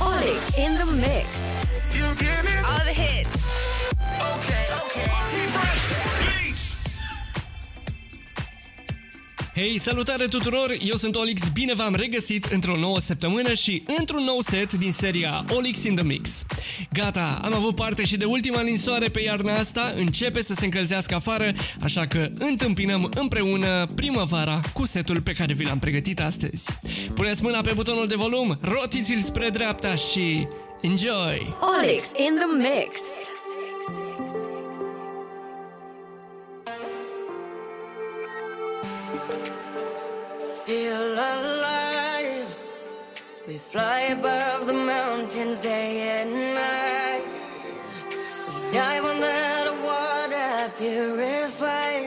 Olix in the mix. You give me all the hits. Okay. Hei, salutare tuturor! Eu sunt Olix, bine v-am regăsit într-o nouă săptămână și într-un nou set din seria Olix in the Mix. Gata, am avut parte și de ultima linsoare pe iarna asta, începe să se încălzească afară, așa că întâmpinăm împreună primăvara cu setul pe care vi l-am pregătit astăzi. Puneți mâna pe butonul de volum, rotiți-l spre dreapta și... Enjoy! Olix in the Mix! feel alive. We fly above the mountains day and night. We dive under water purify.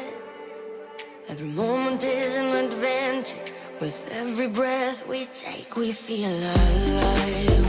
Every moment is an adventure. With every breath we take, we feel alive.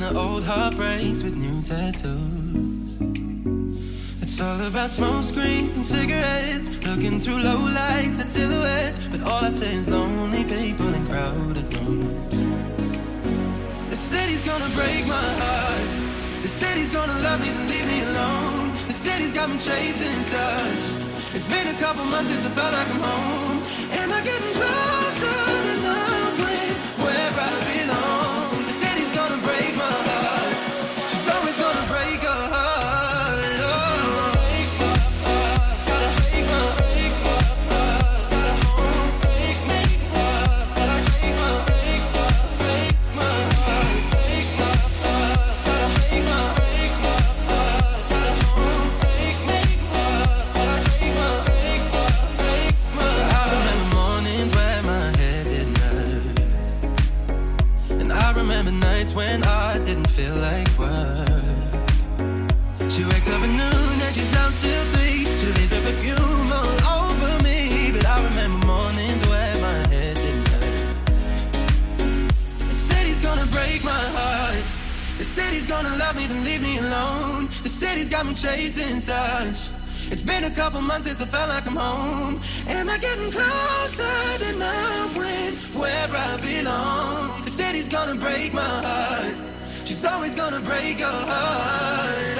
the old heart breaks with new tattoos. It's all about smoke screens and cigarettes, looking through low lights at silhouettes. But all I say is lonely people in crowded rooms. The city's gonna break my heart. The city's gonna love me and leave me alone. The city's got me chasing such. It's been a couple months since I felt like I'm home. Am I getting feel like work. She wakes up at noon and she's out till three. She leaves her perfume all over me, but I remember mornings where my head didn't hurt. The city's gonna break my heart. The city's gonna love me then leave me alone. The city's got me chasing such. It's been a couple months since I felt like I'm home. Am I getting closer than I went where I belong? The city's gonna break my heart always gonna break your heart.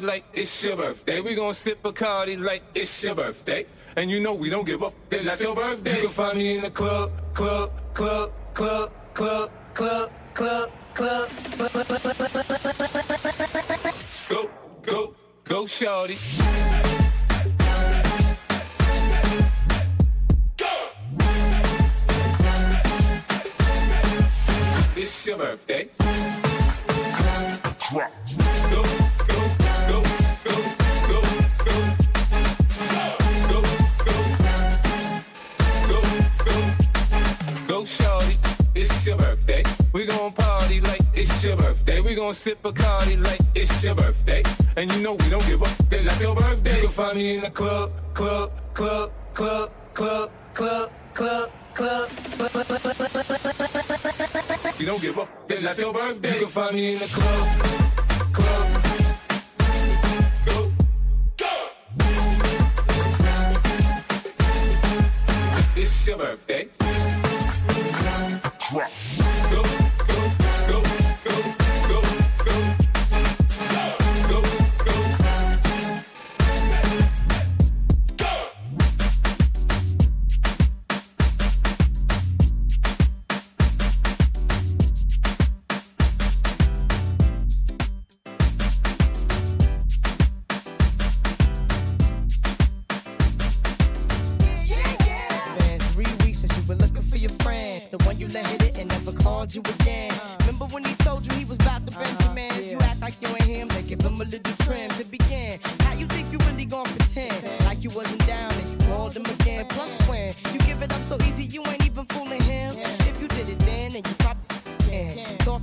Gon' party like it's your birthday. We gon' sip a cardi like it's your birthday. And you know we don't give up, it's not your birthday. You can find me in the club, club, club, club, club, club, club, club. Go, go, go, shorty. It's your birthday. Drop. Go, go, go, gon' sip a cardi like it's your birthday. And you know we don't give up. It's not your birthday. You can find me in the club, club, club, club, club, club, club, club. You don't give up. It's not your birthday. You can find me in the club, club. Go, go. It's your birthday. Drop.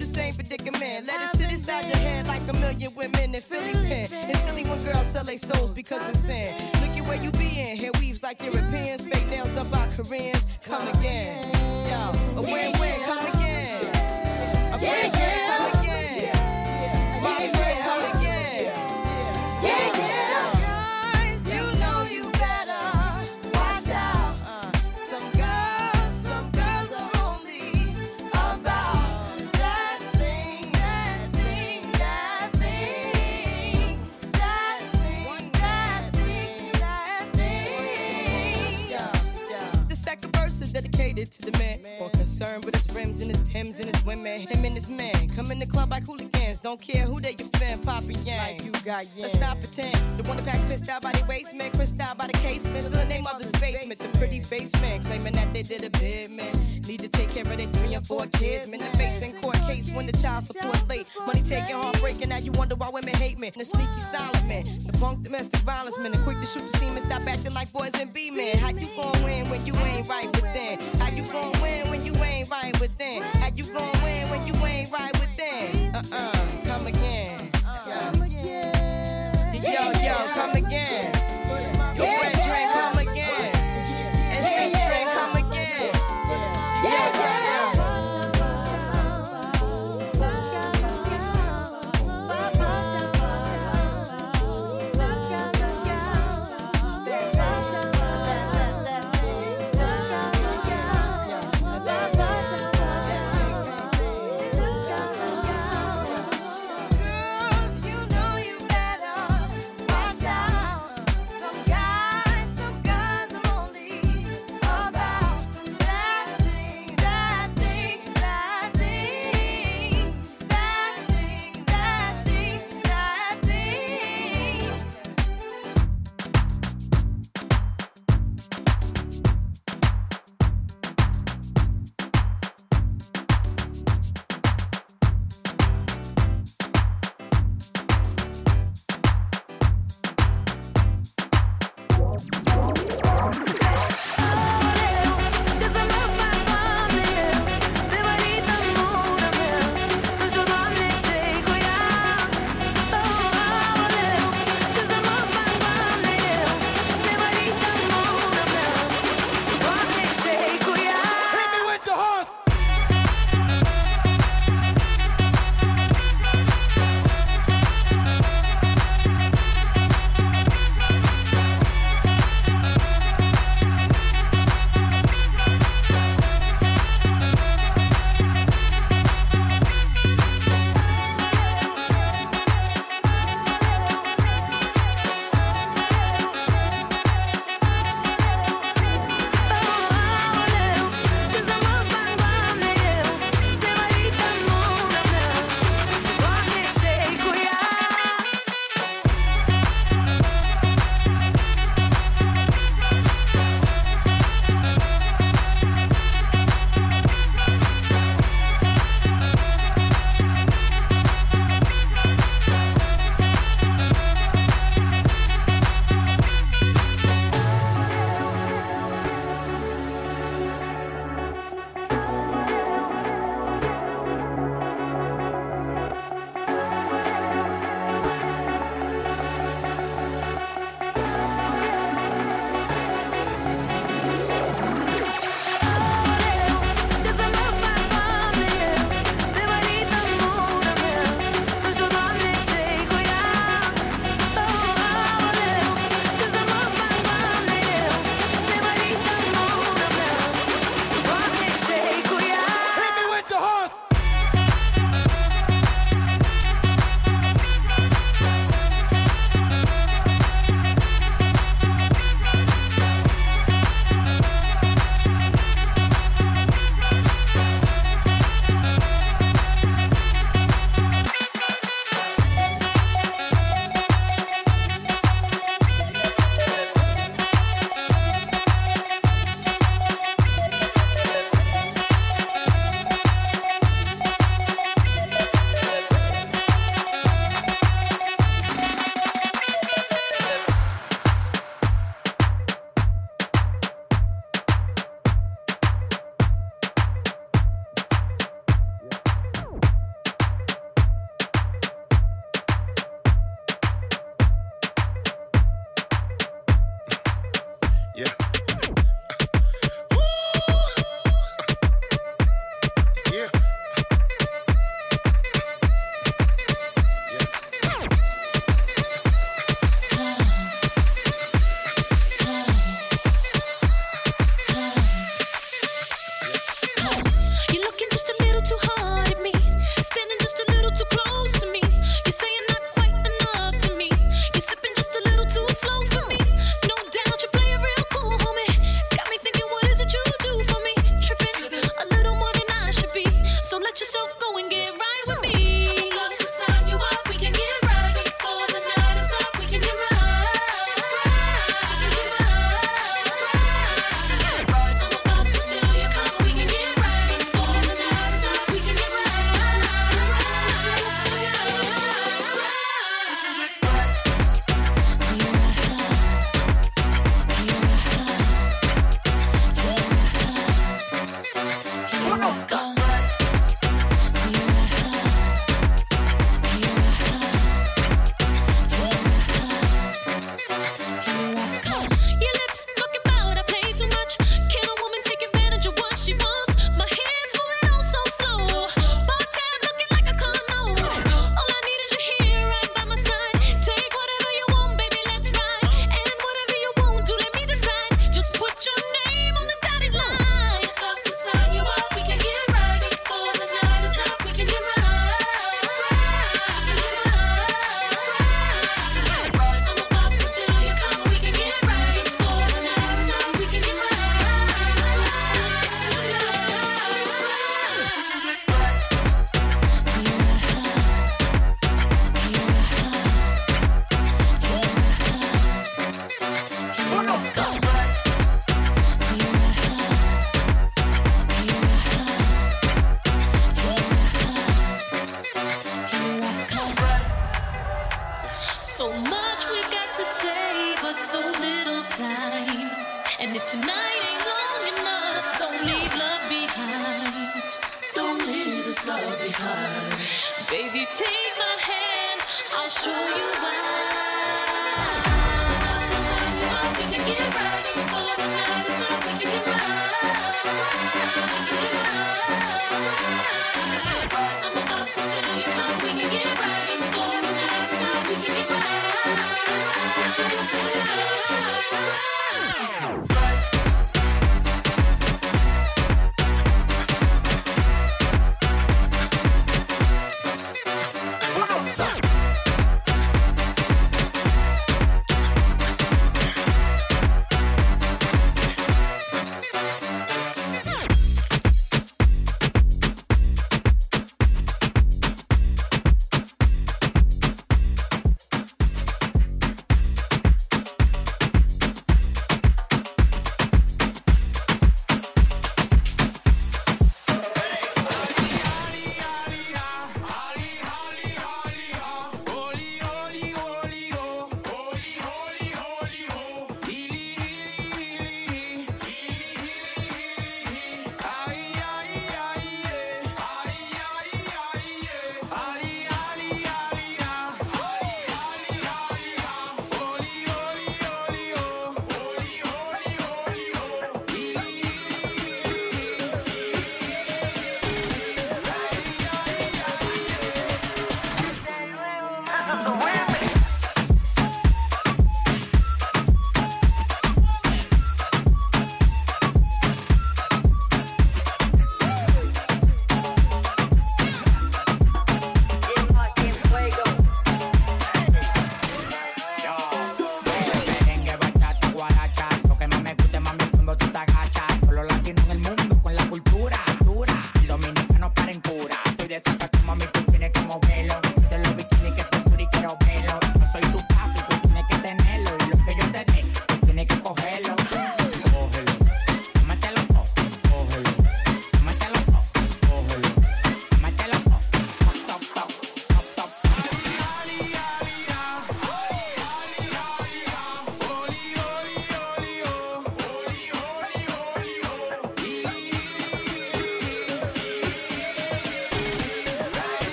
the same predicament. Let it sit inside your head like a million women in Philly pen. It's silly when girls sell their souls because it's sin. Look at where you be in. Hair weaves like Europeans, fake nails done by Koreans. Come again. Yo, a win-win, come again. A friend, come again. My dedicated to the man concerned with his rims and his Timbs and his women. Him and his man come in the club like hooligans. Don't care who they fan, Papa Yang. Like you got Let's not pretend. The one pack pissed out by the waistman, crissed out by the casement. Still the name of this basement. The pretty face man claiming that they did a bid, man. Need to take care of their three and four kids. Man, the face in court case when the child support's late. Money taking, heartbreaking. Now you wonder why women hate men. The sneaky silent man. The punk domestic violence man. The quick to shoot the semen. Stop acting like boys and be men. How you gon' win when you ain't right within? How you gon' win when you ain't right within? How you gon' win when you ain't right within? Uh-uh, come again. Yo, yo, come again.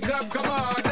The club. Come on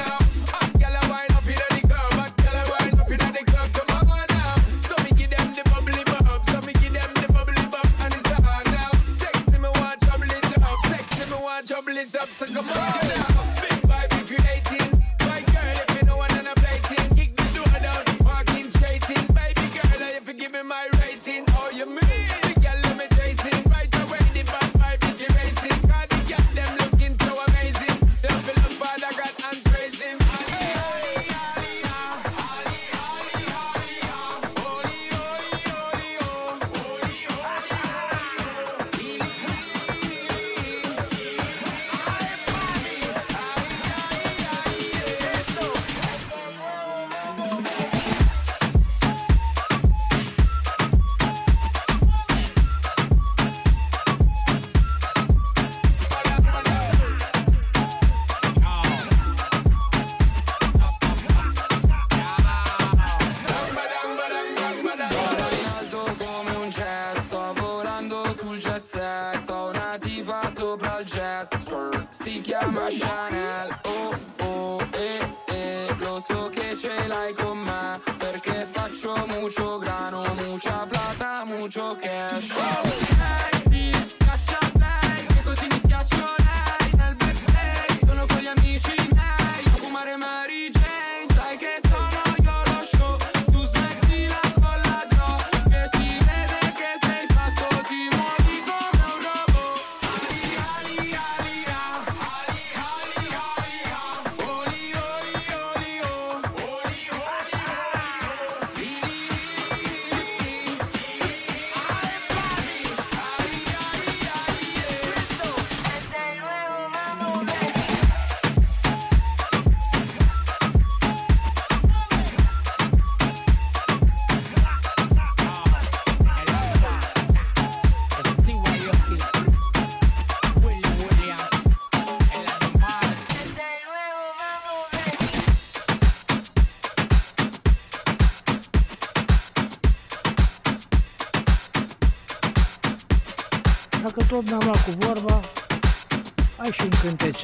mucho cash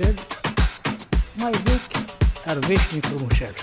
Arvești, mai vechi, Arvești Micromușel.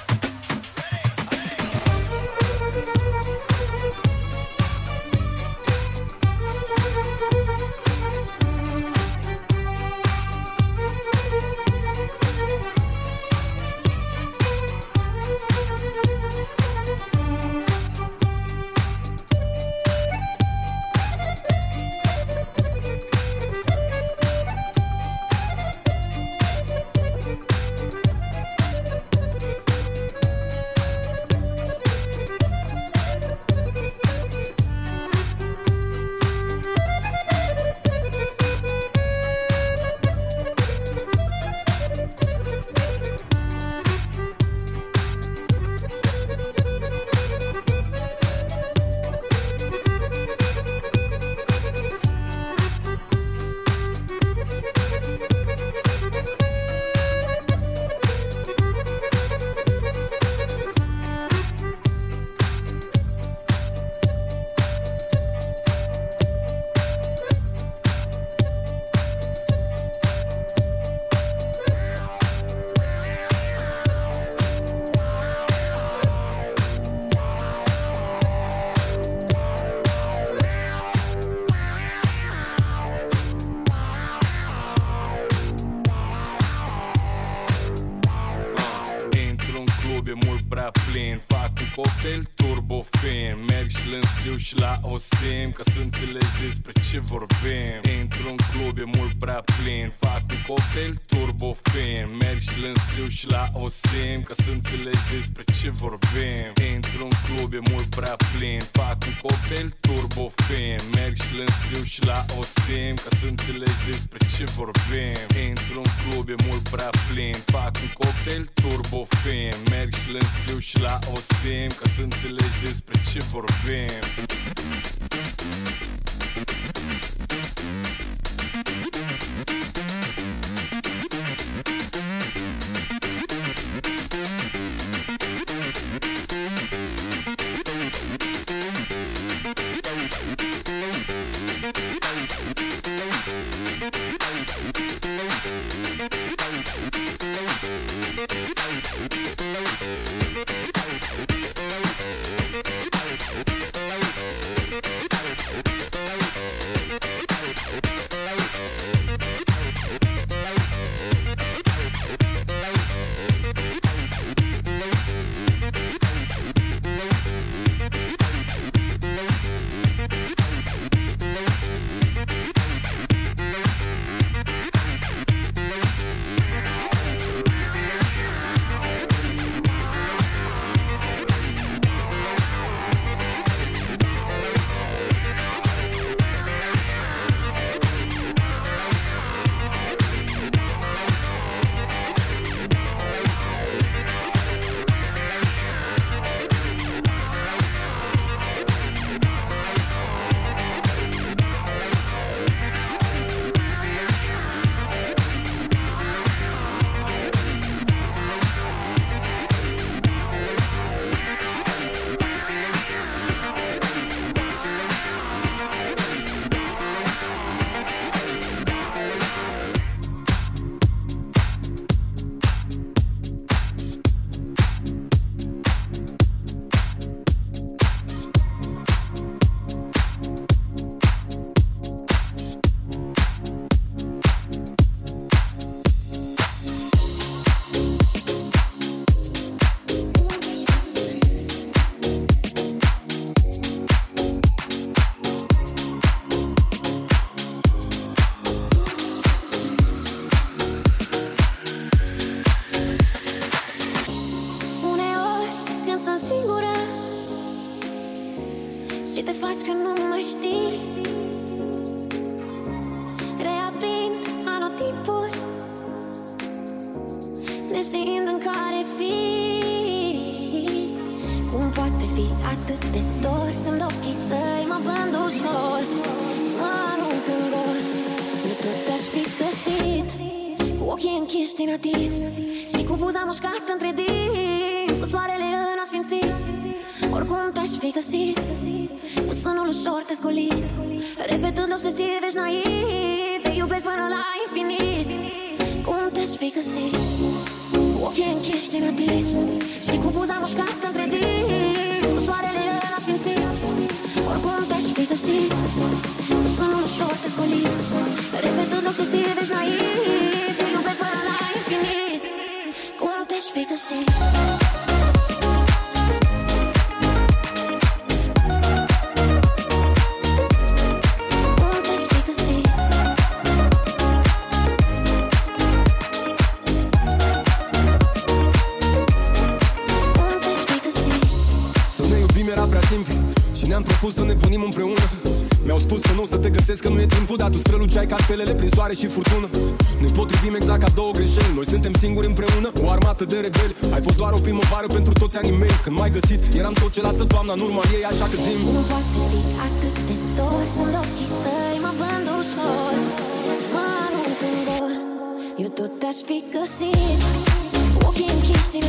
Mult prea plin. Fac un cocktail turbo fin. Merg și le înscriu și la OSIM Ca să înțelegi despre ce vorbim. Intru în club, e mult prea plin. Fac un cocktail turbo fin. Merg și le înscriu și la OSIM Ca să înțelegi despre ce vorbim. Intru în club, e mult prea plin. Fac un cocktail turbo fin. Merg și le înscriu și la OSIM Ca să înțelegi despre ce vorbim. Intru în club, e mult prea plin. Fac un cocktail turbo fin. Merg și le înscriu și la OSIM Ca să înțelegi despre ce vorbim faci că nu mă știi? Reaprind anotipuri Neștiind în care fi. Cum poate fi atât de dor Când ochii tăi mă vând ușor? Și mă arunc în gol De tot aș fi găsit. Cu ochii închiși din atins Și cu buza mușcată între dinți Cu soarele în asfințit O Oricum te-aș fi găsit Cu sânul ușor te scolit Repetând obsesiv, ești naiv Te iubesc până la infinit. Cum te-aș fi găsit? Ochii închiși din atins Și cu buza mușcată între dinți. Cu soarele în asfințit Oricum te-aș fi găsit. Cu sânul ușor te scolit Repetând obsesiv, ești naiv Te iubesc până la infinit. Cum te-aș fi găsit împreună Mi-au spus că nu o să te găsesc, că nu e timpul Dar tu străluceai ca stelele prin soare și furtună. Ne potrivim exact ca două greșeli Noi suntem singuri împreună, o armată de rebeli. Ai fost doar o primăvară pentru toți anii mei. Când m-ai găsit, eram tot ce lasă toamna în urma ei Așa că zim. Nu poate fi atât de dor Când ochii tăi mă vând ușor. Și mă arunc în gol Eu tot te-aș fi găsit. Cu ochii închiși din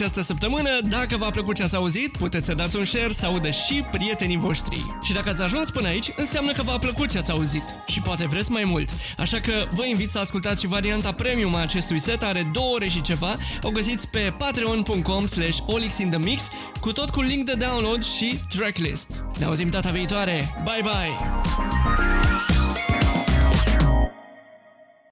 această săptămână. Dacă v-a plăcut ce ați auzit, puteți să dați un share să audă și prietenii voștri. Și dacă ați ajuns până aici, înseamnă că v-a plăcut ce ați auzit. Și poate vreți mai mult. Așa că vă invit să ascultați și varianta premium a acestui set, are două ore și ceva. O găsiți pe patreon.com slash olixinthemix cu tot cu link de download și tracklist. Ne auzim data viitoare. Bye bye!